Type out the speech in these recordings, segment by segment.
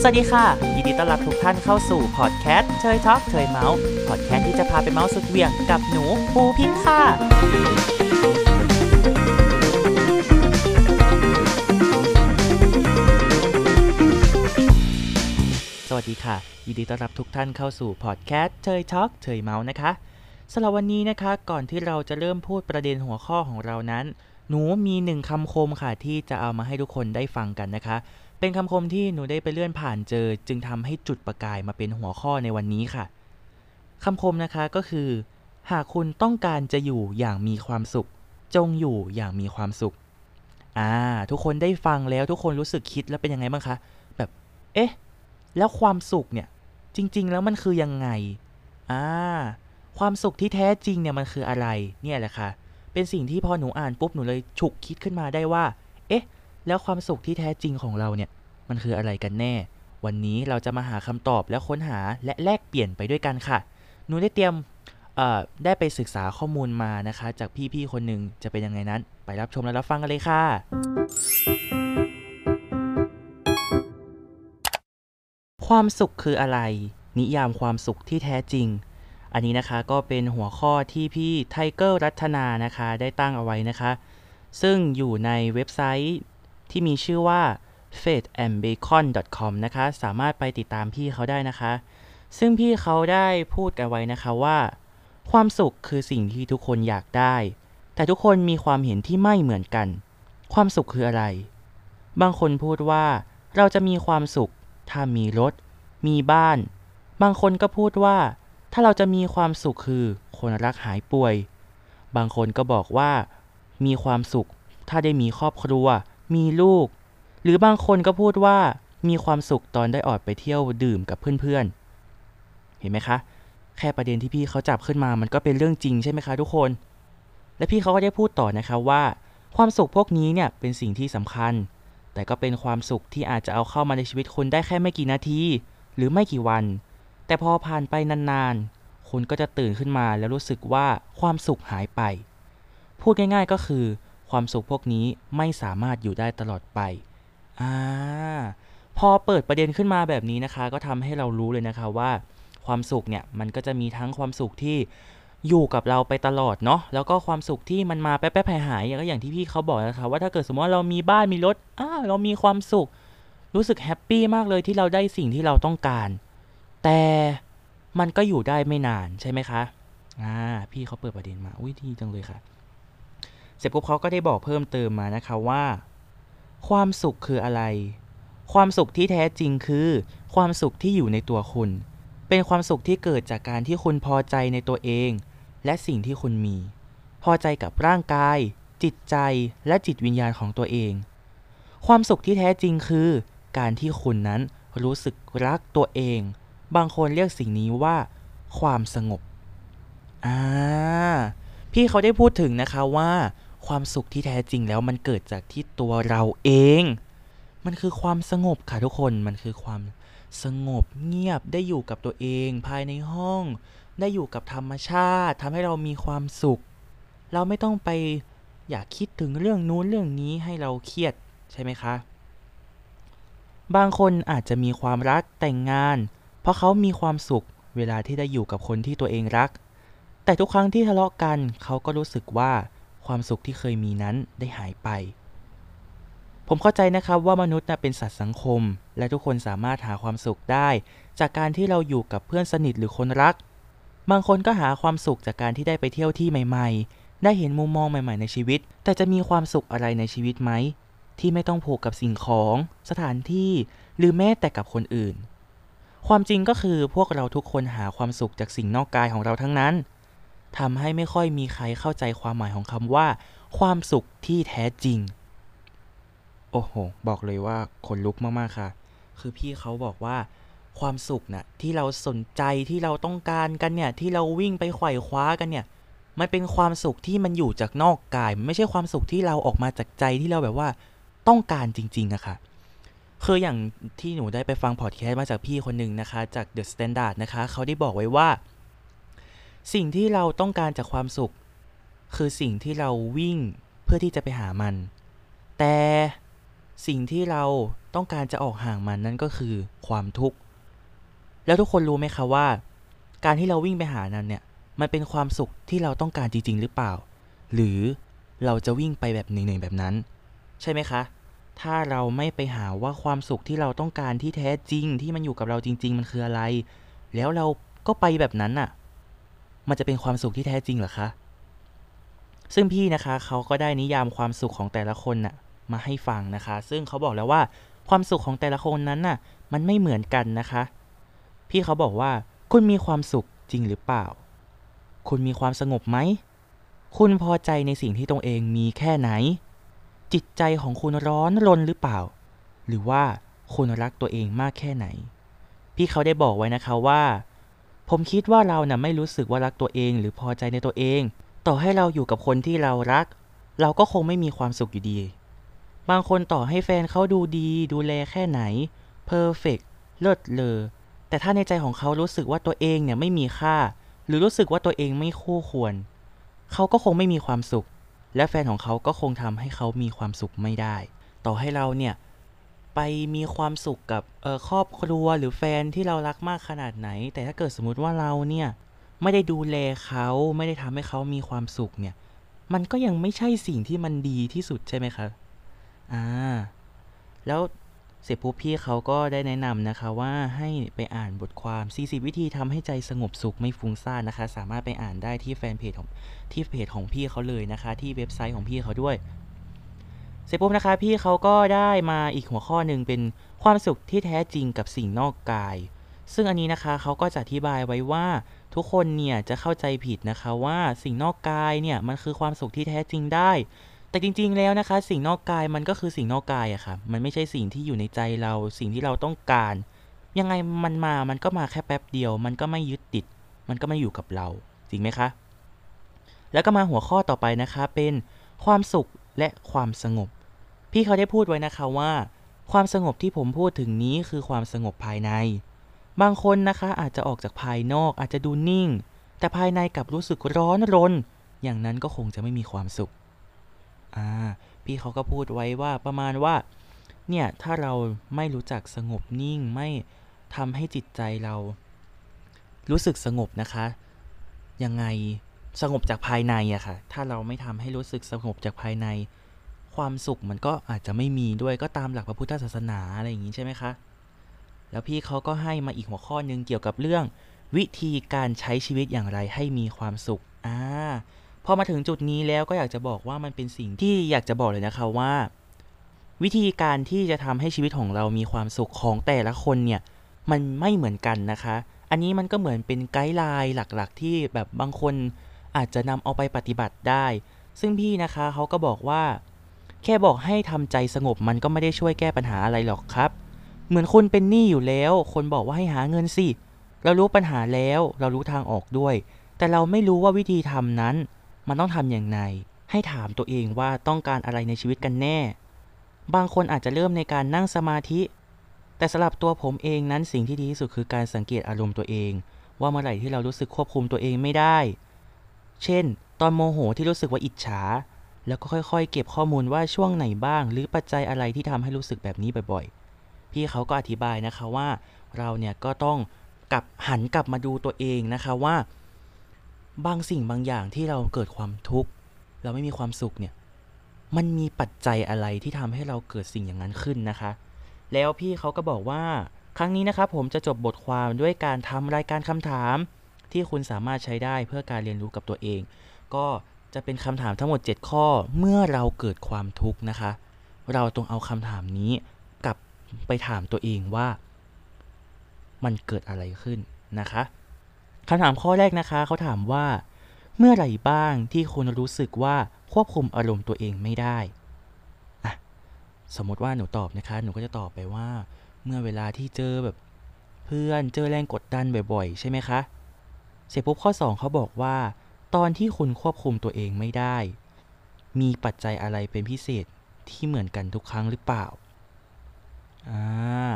สวัสดีค่ะ ยินดีต้อนรับทุกท่านเข้าสู่พอดแคสต์เทย talk เทยเม้าส์พอดแคสต์ที่จะพาไปเม้าส์สุดเหวี่ยงกับหนูปูพิงค่ะ สวัสดีค่ะ ยินดีต้อนรับทุกท่านเข้าสู่พอดแคสต์เทย talk เทยเม้าส์นะคะสำหรับวันนี้นะคะ ก่อนที่เราจะเริ่มพูดประเด็นหัวข้อของเรานั้น หนูมีหนึ่งคำคมค่ะที่จะเอามาให้ทุกคนได้ฟังกันนะคะ เป็นคำคมที่หนูได้ไปเลื่อนผ่านเจอ จึงทำให้จุดประกายมาเป็นหัวข้อในวันนี้ค่ะคำคมนะคะก็คือ หากคุณต้องการจะอยู่อย่างมีความสุข จงอยู่อย่างมีความสุขอ่าทุกคนได้ฟังแล้วทุกคนรู้สึกคิดแล้วเป็นยังไงบ้างคะแบบเอ๊ะแล้วความสุขเนี่ยจริง ๆ แล้วมันคือยังไงอ่าความสุขที่แท้จริงเนี่ยมันคืออะไรเนี่ยแหละค่ะ เป็นสิ่งที่พอหนูอ่านปุ๊บหนูเลยฉุกคิดขึ้นมาได้ว่า เอ๊ะ แล้วความสุขที่แท้จริงของเราเนี่ย มันคืออะไรกันแน่ วันนี้เราจะมาหาคำตอบและค้นหาและแลกเปลี่ยนไปด้วยกันค่ะหนูได้เตรียมได้ไปศึกษาข้อมูลมานะคะ จากพี่ๆคนหนึ่งจะเป็นยังไงนั้น ไปรับชมและรับฟังกันเลยค่ะ ความสุขคืออะไร นิยามความสุขที่แท้จริง อันนี้นะคะก็เป็นหัวข้อที่พี่ไทเกอร์รัตนานะคะ ได้ตั้งเอาไว้นะคะ ซึ่งอยู่ในเว็บไซต์ที่มีชื่อว่า fateandbacon.com นะคะ สามารถไปติดตามพี่เขาได้นะคะ ซึ่งพี่เขาได้พูดกันไว้นะคะว่า ความสุขคือสิ่งที่ทุกคนอยากได้ แต่ทุกคนมีความเห็นที่ไม่เหมือนกัน ความสุขคืออะไร บางคนพูดว่าเราจะมีความสุข ถ้ามีรถ มีบ้าน บางคนก็พูดว่า ถ้าเราจะมีความสุขคือคนรักหายป่วย บางคนก็บอกว่า มีความสุข ถ้าได้มีครอบครัว มีลูก หรือบางคนก็พูดว่ามีความสุขตอนได้ออกไปเที่ยวดื่มกับเพื่อนๆ เห็นไหมคะ แค่ประเด็นที่พี่เขาจับขึ้นมามันก็เป็นเรื่องจริงใช่ไหมคะทุกคน และพี่เขาก็ได้พูดต่อนะคะว่า ความสุขพวกนี้เนี่ยเป็นสิ่งที่สำคัญ แต่ก็เป็นความสุขที่อาจจะเอาเข้ามาในชีวิตคุณได้แค่ไม่กี่นาทีหรือไม่กี่วัน แต่พอผ่านไปนานๆคุณก็จะตื่นขึ้นมาแล้วรู้สึกว่าความสุขหายไป พูดง่ายๆก็คือ ความสุขพวกนี้ไม่สามารถอยู่ได้ตลอดไป อ่าพอเปิดประเด็นขึ้นมาแบบนี้นะคะ ก็ทำให้เรารู้เลยนะคะว่า ความสุขเนี่ยมันก็จะมีทั้งความสุขที่อยู่กับเราไปตลอดเนาะแล้วก็ความสุขที่มันมาแป๊บๆหายๆอย่างก็อย่างที่พี่เขาบอกนะคะว่าถ้าเกิดสมมติว่าเรามีบ้านมีรถอ่าเรามีความสุข รู้สึกแฮปปี้มากเลยที่เราได้สิ่งที่เราต้องการ แต่มันก็อยู่ได้ไม่นานใช่ไหมคะอ่าพี่เขาเปิดประเด็นมาอุ้ยดีจังเลยค่ะเสร็จปุ๊บเขาก็ได้บอกเพิ่มเติมมานะคะว่า ความสุขคืออะไร ความสุขที่แท้จริงคือ ความสุขที่อยู่ในตัวคุณ เป็นความสุขที่เกิดจากการที่คุณพอใจในตัวเอง และสิ่งที่คุณมี พอใจกับร่างกาย จิตใจและจิตวิญญาณของตัวเอง ความสุขที่แท้จริงคือ การที่คุณนั้นรู้สึกรักตัวเอง บางคนเรียกสิ่งนี้ว่า ความสงบอ่าพี่เขาได้พูดถึงนะคะว่า ความสุขที่แท้จริงแล้วมันเกิดจากที่ตัวเราเอง มันคือความสงบค่ะทุกคน มันคือความสงบเงียบได้อยู่กับตัวเองภายในห้อง ได้อยู่กับธรรมชาติทำให้เรามีความสุข เราไม่ต้องไปอยากคิดถึงเรื่องนู้นเรื่องนี้ให้เราเครียดใช่ไหมคะ บางคนอาจจะมีความรักแต่งงาน เพราะเขามีความสุขเวลาที่ได้อยู่กับคนที่ตัวเองรัก แต่ทุกครั้งที่ทะเลาะกันเขาก็รู้สึกว่า ความสุขที่เคยมีนั้นได้หายไป ผมเข้าใจนะครับว่ามนุษย์นะเป็นสัตว์สังคม และทุกคนสามารถหาความสุขได้ จากการที่เราอยู่กับเพื่อนสนิทหรือคนรัก บางคนก็หาความสุขจากการที่ได้ไปเที่ยวที่ใหม่ ๆ ได้เห็นมุมมองใหม่ ๆ ในชีวิต แต่จะมีความสุขอะไรในชีวิตไหมที่ไม่ต้องผูกกับสิ่งของ สถานที่ หรือแม้แต่กับคนอื่น ความจริงก็คือพวกเราทุกคนหาความสุขจากสิ่งนอกกายของเราทั้งนั้น ทำให้ไม่ค่อยมีใครเข้าใจความหมายของคำว่า ความสุขที่แท้จริง โอ้โห บอกเลยว่าขนลุกมากๆค่ะ คือพี่เขาบอกว่า ความสุขน่ะที่เราสนใจที่เราต้องการกันเนี่ย ที่เราวิ่งไปไขว่คว้ากันเนี่ย มันเป็นความสุขที่มันอยู่จากนอกกายมันไม่ใช่ความสุขที่เราออกมาจากใจที่เราแบบว่าต้องการจริงๆอะค่ะคืออย่างที่หนูได้ไปฟังพอดแคสต์มาจากพี่คนหนึ่งนะคะ จาก The Standard นะคะ เขาได้บอกไว้ว่า สิ่งที่เราต้องการจากความสุข คือสิ่งที่เราวิ่งเพื่อที่จะไปหามัน แต่สิ่งที่เราต้องการจะออกห่างมันนั่นก็คือความทุกข์ แล้วทุกคนรู้ไหมคะว่า การที่เราวิ่งไปหานั้นเนี่ย มันเป็นความสุขที่เราต้องการจริง ๆ หรือเปล่า หรือเราจะวิ่งไปแบบหนึ่งๆแบบนั้น ใช่ไหมคะ ถ้าเราไม่ไปหาว่าความสุขที่เราต้องการที่แท้จริงที่มันอยู่กับเราจริง ๆ มันคืออะไร แล้วเราก็ไปแบบนั้นน่ะ มันจะเป็นความสุขที่แท้จริงเหรอคะ ซึ่งพี่นะคะเขาก็ได้นิยามความสุขของแต่ละคนน่ะมาให้ฟังนะคะ ซึ่งเขาบอกแล้วว่าความสุขของแต่ละคนนั้นน่ะ มันไม่เหมือนกันนะคะ พี่เขาบอกว่า คุณมีความสุขจริงหรือเปล่า คุณมีความสงบไหม คุณพอใจในสิ่งที่ตรงเองมีแค่ไหน จิตใจของคุณร้อนรนหรือเปล่า หรือว่าคุณรักตัวเองมากแค่ไหน พี่เขาได้บอกไว้นะคะว่า ผมคิดว่าเราน่ะไม่รู้สึกว่ารักตัวเองหรือพอใจในตัวเอง ต่อให้เราอยู่กับคนที่เรารัก เราก็คงไม่มีความสุขอยู่ดี บางคนต่อให้แฟนเขาดูดี ดูแลแค่ไหนเพอร์เฟกเลิศเลอแต่ถ้าในใจของเขารู้สึกว่าตัวเองเนี่ยไม่มีค่า หรือรู้สึกว่าตัวเองไม่คู่ควร เขาก็คงไม่มีความสุข และแฟนของเขาก็คงทำให้เขามีความสุขไม่ได้ ต่อให้เราเนี่ย ไปมีความสุขกับครอบครัวหรือแฟนที่เรารักมากขนาดไหน แต่ถ้าเกิดสมมติว่าเราเนี่ยไม่ได้ดูแลเขาไม่ได้ทำให้เขามีความสุขเนี่ย มันก็ยังไม่ใช่สิ่งที่มันดีที่สุดใช่ไหมครับอ่าแล้วเสร็จปุ๊บพี่เขาก็ได้แนะนำนะคะว่าให้ไปอ่านบทความ 40 วิธีทำให้ใจสงบสุขไม่ฟุ้งซ่านนะคะ สามารถไปอ่านได้ที่แฟนเพจของที่เพจของพี่เขาเลยนะคะ ที่เว็บไซต์ของพี่เขาด้วย เสร็จปุ๊บนะคะพี่เขาก็ได้มาอีกหัวข้อหนึ่งเป็นความสุขที่แท้จริงกับสิ่งนอกกาย ซึ่งอันนี้นะคะเขาก็จะอธิบายไว้ว่าทุกคนเนี่ยจะเข้าใจผิดนะคะว่าสิ่งนอกกายเนี่ยมันคือความสุขที่แท้จริงได้ แต่จริง ๆ แล้วนะคะ สิ่งนอกกายมันก็คือสิ่งนอกกายอะค่ะ มันไม่ใช่สิ่งที่อยู่ในใจเรา สิ่งที่เราต้องการ ยังไงมันมา มันก็มาแค่แป๊บเดียว มันก็ไม่ยึดติด มันก็ไม่อยู่กับเรา จริงไหมคะ แล้วก็มาหัวข้อต่อไปนะคะเป็นความสุขและความสงบ พี่เขาได้พูดไว้นะคะว่า ความสงบที่ผมพูดถึงนี้คือความสงบภายใน บางคนนะคะอาจจะออกจากภายนอกอาจจะดูนิ่ง แต่ภายในกลับรู้สึกร้อนรน อย่างนั้นก็คงจะไม่มีความสุขอ่าพี่เขาก็พูดไว้ว่าประมาณว่า เนี่ยถ้าเราไม่รู้จักสงบนิ่งไม่ทำให้จิตใจเรา รู้สึกสงบนะคะ ยังไงสงบจากภายในอะค่ะ ถ้าเราไม่ทำให้รู้สึกสงบจากภายใน ความสุขมันก็อาจจะไม่มีด้วยก็ตามหลักพระพุทธศาสนาอะไรอย่างนี้ใช่ไหมคะ แล้วพี่เขาก็ให้มาอีกหัวข้อหนึ่งเกี่ยวกับเรื่อง วิธีการใช้ชีวิตอย่างไรให้มีความสุขอ่าพอมาถึงจุดนี้แล้วก็อยากจะบอกว่ามันเป็นสิ่งที่อยากจะบอกเลยนะคะว่า วิธีการที่จะทำให้ชีวิตของเรามีความสุขของแต่ละคนเนี่ยมันไม่เหมือนกันนะคะ อันนี้มันก็เหมือนเป็นไกด์ไลน์หลักๆ ที่แบบบางคนอาจจะนำเอาไปปฏิบัติได้ ซึ่งพี่นะคะเขาก็บอกว่า แค่บอกให้ทำใจสงบมันก็ไม่ได้ช่วยแก้ปัญหาอะไรหรอกครับ เหมือนคุณเป็นหนี้อยู่แล้ว คนบอกว่าให้หาเงินสิ เรารู้ปัญหาแล้ว เรารู้ทางออกด้วย แต่เราไม่รู้ว่าวิธีทำนั้น มันต้องทำอย่างไร ให้ถามตัวเองว่าต้องการอะไรในชีวิตกันแน่ บางคนอาจจะเริ่มในการนั่งสมาธิ แต่สำหรับตัวผมเองนั้นสิ่งที่ดีที่สุดคือการสังเกตอารมณ์ตัวเอง ว่าเมื่อไหร่ที่เรารู้สึกควบคุมตัวเองไม่ได้ เช่น ตอนโมโหที่รู้สึกว่าอิจฉา แล้วก็ค่อยๆ เก็บข้อมูลว่าช่วงไหนบ้าง หรือปัจจัยอะไรที่ทำให้รู้สึกแบบนี้บ่อยๆ พี่เขาก็อธิบายนะคะว่าเราเนี่ยก็ต้องกลับหันกลับมาดูตัวเองนะคะว่า บางสิ่งบางอย่างที่เราเกิดความทุกข์เราไม่มีความสุขเนี่ยมันมีปัจจัยอะไรที่ทำให้เราเกิดสิ่งอย่างนั้นขึ้นนะคะ แล้วพี่เขาก็บอกว่าครั้งนี้นะครับผมจะจบบทความด้วยการทำรายการคำถาม ที่คุณสามารถใช้ได้เพื่อการเรียนรู้กับตัวเอง ก็ จะเป็นคำถามทั้งหมด 7 ข้อเมื่อเราเกิดความทุกข์นะคะ เราต้องเอาคำถามนี้กลับไปถามตัวเองว่า มันเกิดอะไรขึ้นนะคะคำถามข้อแรกนะคะเขาถามว่า เมื่อไหร่บ้างที่คุณรู้สึกว่าควบคุมอารมณ์ตัวเองไม่ได้สมมติว่าหนูตอบนะคะ หนูก็จะตอบไปว่า เมื่อเวลาที่เจอแบบเพื่อนเจอแรงกดดันบ่อยๆ ใช่ไหมคะ เสร็จปุ๊บข้อ 2เขาบอกว่า ตอนที่คุณควบคุมตัวเองไม่ได้ มีปัจจัยอะไรเป็นพิเศษที่เหมือนกันทุกครั้งหรือเปล่า อ่า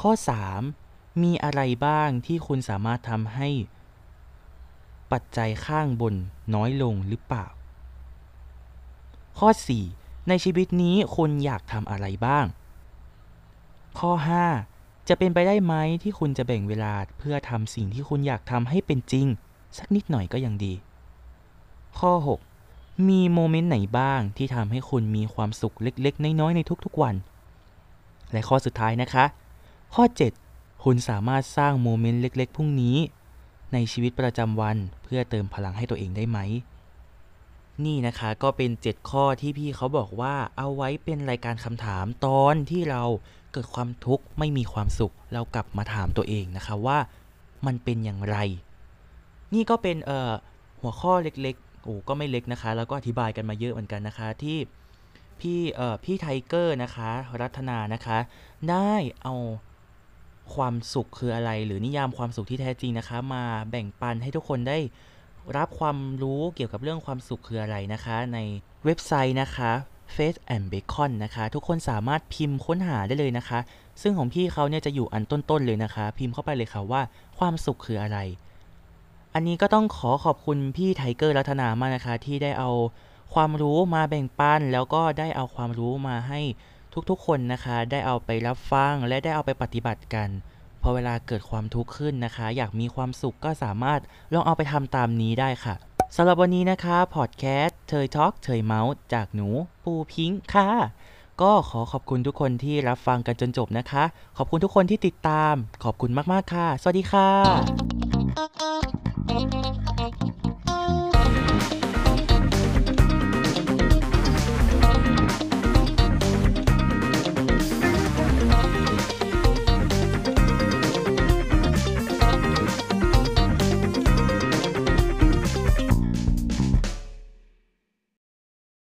ข้อ 3 มีอะไรบ้างที่คุณสามารถทำให้ ปัจจัยข้างบนน้อยลงหรือเปล่า ข้อ 4 ในชีวิตนี้คุณอยากทำอะไรบ้าง ข้อ 5 จะเป็นไปได้ไหมที่คุณจะแบ่งเวลาเพื่อทำสิ่งที่คุณอยากทำให้เป็นจริง สักนิดหน่อยก็ยังดี ข้อ 6 มีโมเมนต์ไหนบ้างที่ทำให้คุณมีความสุขเล็กๆ น้อยๆ ในทุกๆวัน และข้อสุดท้ายนะคะ ข้อ 7 คุณสามารถสร้างโมเมนต์เล็กๆ พรุ่งนี้ ในชีวิตประจำวันเพื่อเติมพลังให้ตัวเองได้ไหมนี่นะคะก็เป็น 7 ข้อที่พี่เขาบอกว่าเอาไว้เป็นรายการคำถามตอนที่เราเกิดความทุกข์ไม่มีความสุข เรากลับมาถามตัวเองนะคะว่า มันเป็นอย่างไร นี่ก็เป็นเอ่อหัวข้อเล็กๆโอ้ก็ไม่เล็กนะคะ แล้วก็อธิบายกันมาเยอะเหมือนกันนะคะที่พี่เอ่อพี่ไทเกอร์นะคะ รัตนานะคะ ได้เอาความสุขคืออะไร หรือนิยามความสุขที่แท้จริงนะคะ มาแบ่งปันให้ทุกคนได้รับความรู้เกี่ยวกับเรื่องความสุขคืออะไรนะคะ ในเว็บไซต์นะคะ Face and Bacon นะคะ ทุกคนสามารถพิมพ์ค้นหาได้เลยนะคะ ซึ่งของพี่เขาเนี่ยจะอยู่อันต้นๆเลยนะคะ พิมพ์เข้าไปเลยค่ะว่าความสุขคืออะไร อันนี้ก็ต้องขอขอบคุณพี่ไทเกอร์รัตนามากนะคะ ที่ได้เอาความรู้มาแบ่งปัน แล้วก็ได้เอาความรู้มาให้ทุกๆ คนนะคะ ได้เอาไปรับฟังและได้เอาไปปฏิบัติกันพอเวลาเกิดความทุกข์ขึ้นนะคะ อยากมีความสุขก็สามารถลองเอาไปทำตามนี้ได้ค่ะสำหรับวันนี้นะคะพอดแคสต์เทย talk เทยเม้าส์จากหนู ปูพิงค์ค่ะ ก็ขอขอบคุณทุกคนที่รับฟังกันจนจบนะคะ ขอบคุณทุกคนที่ติดตาม ขอบคุณมากๆค่ะ สวัสดีค่ะ Thank you.